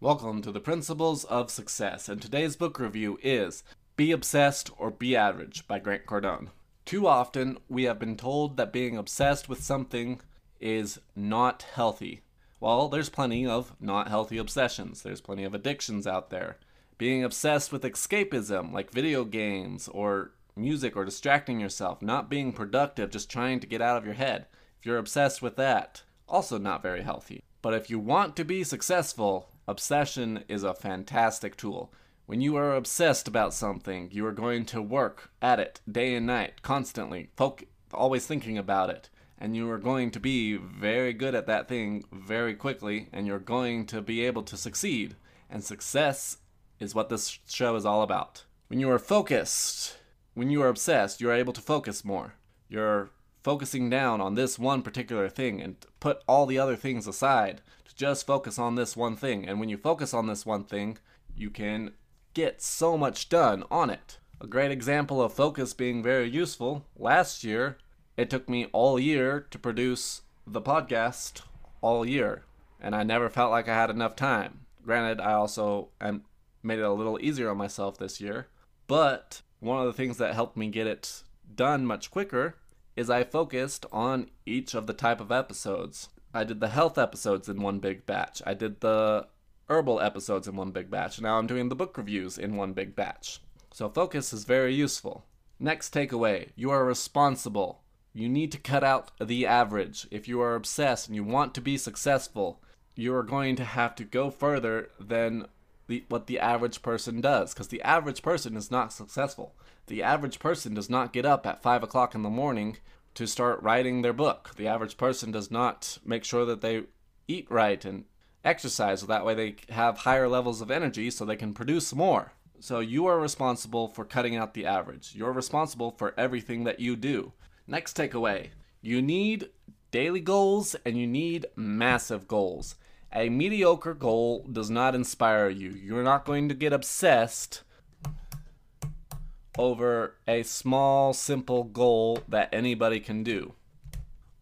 Welcome to the Principles of Success, and today's book review is Be Obsessed or Be Average by Grant Cardone. Too often, we have been told that being obsessed with something is not healthy. Well, there's plenty of not healthy obsessions, there's plenty of addictions out there. Being obsessed with escapism, like video games or music or distracting yourself, not being productive, just trying to get out of your head. If you're obsessed with that, also not very healthy. But if you want to be successful, Obsession is a fantastic tool. When you are obsessed about something, you are going to work at it day and night, constantly, folk, always thinking about it. And you are going to be very good at that thing very quickly, and you're going to be able to succeed. And success is what this show is all about. When you are focused, when you are obsessed, you are able to focus more. You're focusing down on this one particular thing and put all the other things aside to just focus on this one thing. And when you focus on this one thing, you can get so much done on it. A great example of focus being very useful last year, it took me all year to produce the podcast all year, and I never felt like I had enough time. Granted, I also and made it a little easier on myself this year, but one of the things that helped me get it done much quicker is I focused on each of the type of episodes. I did the health episodes in one big batch. I did the herbal episodes in one big batch. Now I'm doing the book reviews in one big batch. So focus is very useful. Next takeaway you are responsible. You need to cut out the average. If you are obsessed and you want to be successful, you are going to have to go further than the, what the average person does because the average person is not successful. The average person does not get up at 5 o'clock in the morning to start writing their book. The average person does not make sure that they eat right and exercise so that way they have higher levels of energy so they can produce more. So you are responsible for cutting out the average. You're responsible for everything that you do. Next takeaway you need daily goals and you need massive goals. A mediocre goal does not inspire you. You're not going to get obsessed over a small, simple goal that anybody can do.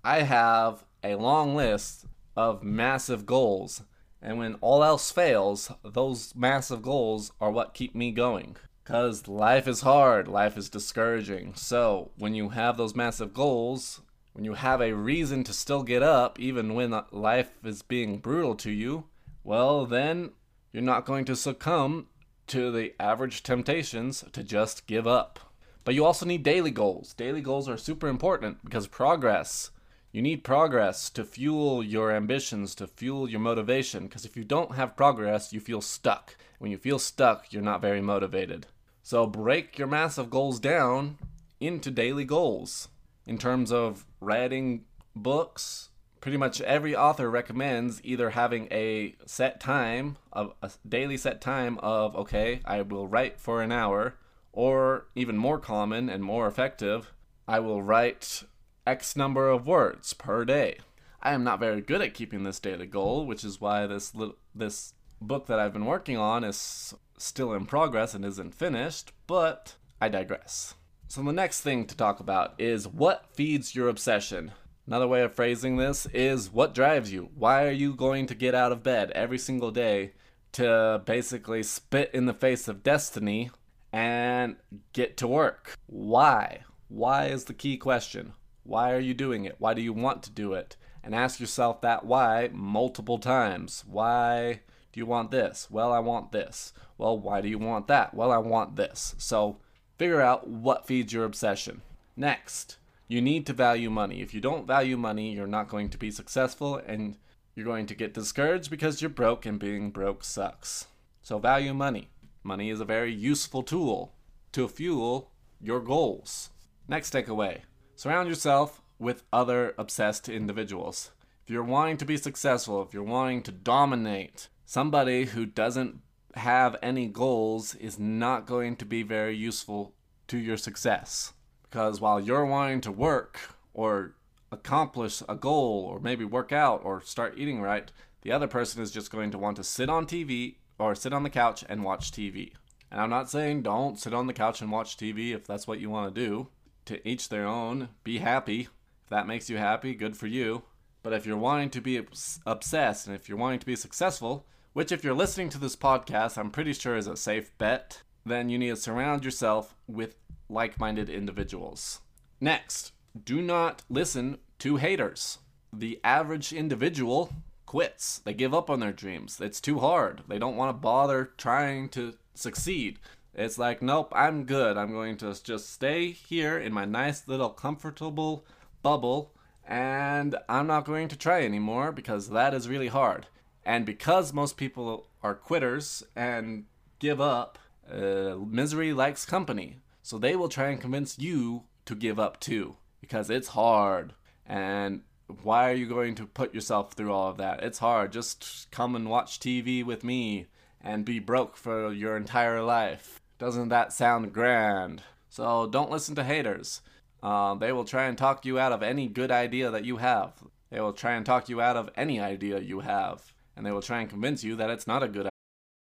I have a long list of massive goals, and when all else fails, those massive goals are what keep me going. Because life is hard, life is discouraging. So, when you have those massive goals, when you have a reason to still get up, even when life is being brutal to you, well, then you're not going to succumb to the average temptations to just give up. But you also need daily goals. Daily goals are super important because progress, you need progress to fuel your ambitions, to fuel your motivation. Because if you don't have progress, you feel stuck. When you feel stuck, you're not very motivated. So break your massive goals down into daily goals in terms of writing books, pretty much every author recommends either having a set time a daily set time of okay i will write for an hour or even more common and more effective i will write x number of words per day. I am not very good at keeping this daily goal which is why this little, this book that i've been working on is still in progress and isn't finished but i digress so the next thing to talk about is what feeds your obsession Another way of phrasing this is what drives you? Why are you going to get out of bed every single day to basically spit in the face of destiny and get to work? Why? Why is the key question. Why are you doing it? Why do you want to do it? And ask yourself that why multiple times. Why do you want this? Well, I want this. Well, why do you want that? Well, I want this. So figure out what feeds your obsession. Next, you need to value money. If you don't value money, you're not going to be successful and you're going to get discouraged because you're broke and being broke sucks. So value money. Money is a very useful tool to fuel your goals. Next takeaway surround yourself with other obsessed individuals. If you're wanting to be successful, if you're wanting to dominate, somebody who doesn't have any goals is not going to be very useful to your success. Because while you're wanting to work or accomplish a goal or maybe work out or start eating right, the other person is just going to want to sit on TV or sit on the couch and watch TV. And I'm not saying don't sit on the couch and watch TV if that's what you want to do. To each their own. Be happy. If that makes you happy, good for you. But if you're wanting to be obsessed and if you're wanting to be successful, which, if you're listening to this podcast, I'm pretty sure is a safe bet, then you need to surround yourself with like minded individuals. Next, do not listen to haters. The average individual quits. They give up on their dreams. It's too hard. They don't want to bother trying to succeed. It's like, nope, I'm good. I'm going to just stay here in my nice little comfortable bubble and I'm not going to try anymore because that is really hard. And because most people are quitters and give up, uh, misery likes company. So they will try and convince you to give up too because it's hard. And why are you going to put yourself through all of that? It's hard. Just come and watch TV with me and be broke for your entire life. Doesn't that sound grand? So don't listen to haters. Uh, they will try and talk you out of any good idea that you have. They will try and talk you out of any idea you have. And they will try and convince you that it's not a good.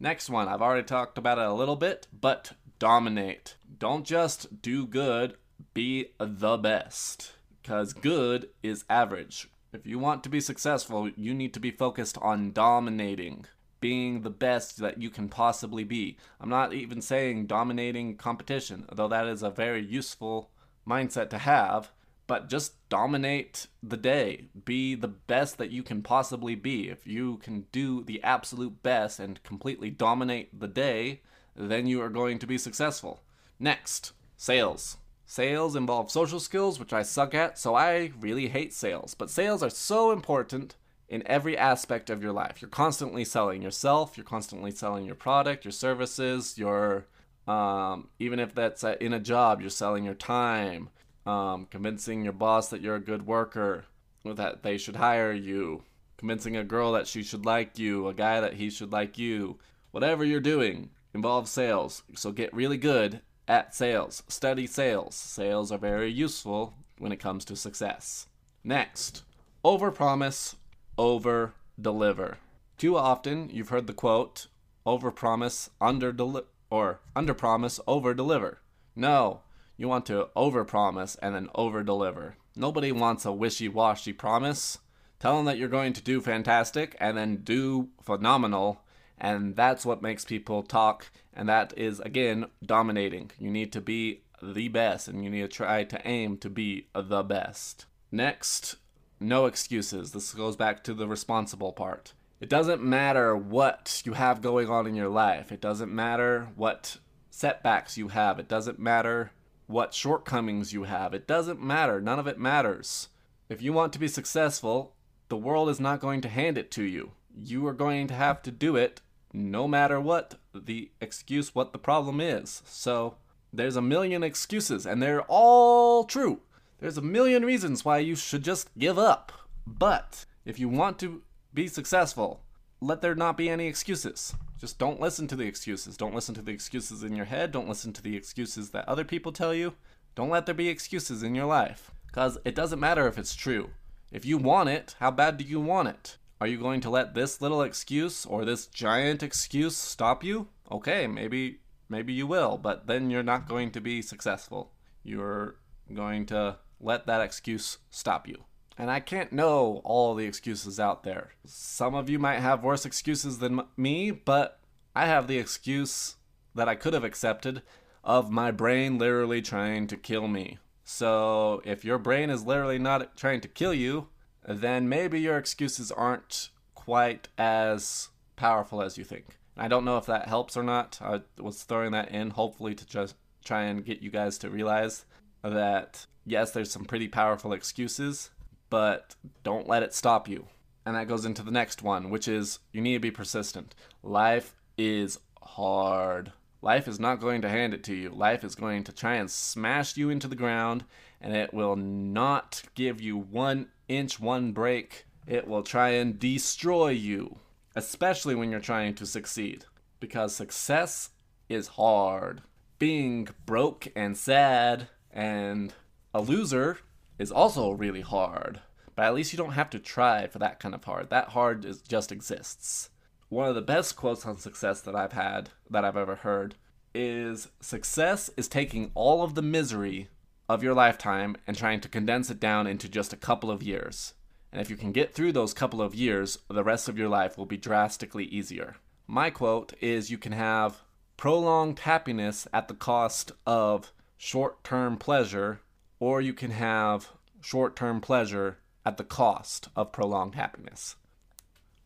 Next one, I've already talked about it a little bit, but dominate. Don't just do good, be the best. Because good is average. If you want to be successful, you need to be focused on dominating, being the best that you can possibly be. I'm not even saying dominating competition, though that is a very useful mindset to have but just dominate the day. Be the best that you can possibly be. If you can do the absolute best and completely dominate the day, then you are going to be successful. Next, sales. Sales involve social skills, which I suck at, so I really hate sales. But sales are so important in every aspect of your life. You're constantly selling yourself, you're constantly selling your product, your services, your um, even if that's in a job, you're selling your time, um, convincing your boss that you're a good worker, that they should hire you, convincing a girl that she should like you, a guy that he should like you. Whatever you're doing involves sales. So get really good at sales. Study sales. Sales are very useful when it comes to success. Next, overpromise, over deliver. Too often you've heard the quote, overpromise, under deliver or underpromise, over deliver. No, you want to overpromise and then overdeliver. Nobody wants a wishy-washy promise. Tell them that you're going to do fantastic and then do phenomenal, and that's what makes people talk, and that is again dominating. You need to be the best and you need to try to aim to be the best. Next, no excuses. This goes back to the responsible part. It doesn't matter what you have going on in your life. It doesn't matter what setbacks you have. It doesn't matter what shortcomings you have. It doesn't matter. None of it matters. If you want to be successful, the world is not going to hand it to you. You are going to have to do it no matter what the excuse, what the problem is. So, there's a million excuses, and they're all true. There's a million reasons why you should just give up. But if you want to be successful, let there not be any excuses. Just don't listen to the excuses. Don't listen to the excuses in your head. Don't listen to the excuses that other people tell you. Don't let there be excuses in your life. Because it doesn't matter if it's true. If you want it, how bad do you want it? Are you going to let this little excuse or this giant excuse stop you? Okay, maybe maybe you will, but then you're not going to be successful. You're going to let that excuse stop you. And I can't know all the excuses out there. Some of you might have worse excuses than me, but I have the excuse that I could have accepted of my brain literally trying to kill me. So if your brain is literally not trying to kill you, then maybe your excuses aren't quite as powerful as you think. I don't know if that helps or not. I was throwing that in hopefully to just try and get you guys to realize that yes, there's some pretty powerful excuses, but don't let it stop you. And that goes into the next one, which is you need to be persistent. Life is hard. Life is not going to hand it to you. Life is going to try and smash you into the ground, and it will not give you one inch, one break. It will try and destroy you, especially when you're trying to succeed. because success is hard. Being broke and sad and a loser is also really hard. But at least you don't have to try for that kind of hard. That hard is, just exists. One of the best quotes on success that I've had, that I've ever heard, is success is taking all of the misery of your lifetime and trying to condense it down into just a couple of years. And if you can get through those couple of years, the rest of your life will be drastically easier. My quote is you can have prolonged happiness at the cost of short term pleasure, or you can have short term pleasure at the cost of prolonged happiness.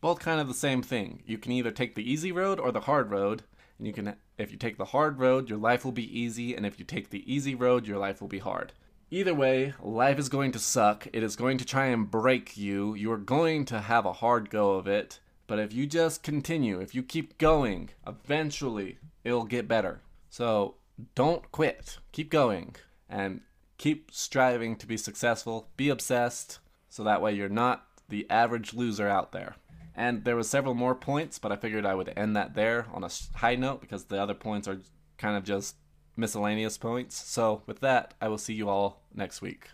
Both kind of the same thing. You can either take the easy road or the hard road, and you can if you take the hard road, your life will be easy, and if you take the easy road, your life will be hard. Either way, life is going to suck. It is going to try and break you. You are going to have a hard go of it. But if you just continue, if you keep going, eventually it'll get better. So don't quit. Keep going and keep striving to be successful. Be obsessed so that way you're not the average loser out there. And there was several more points, but I figured I would end that there on a high note because the other points are kind of just miscellaneous points. So with that, I will see you all next week.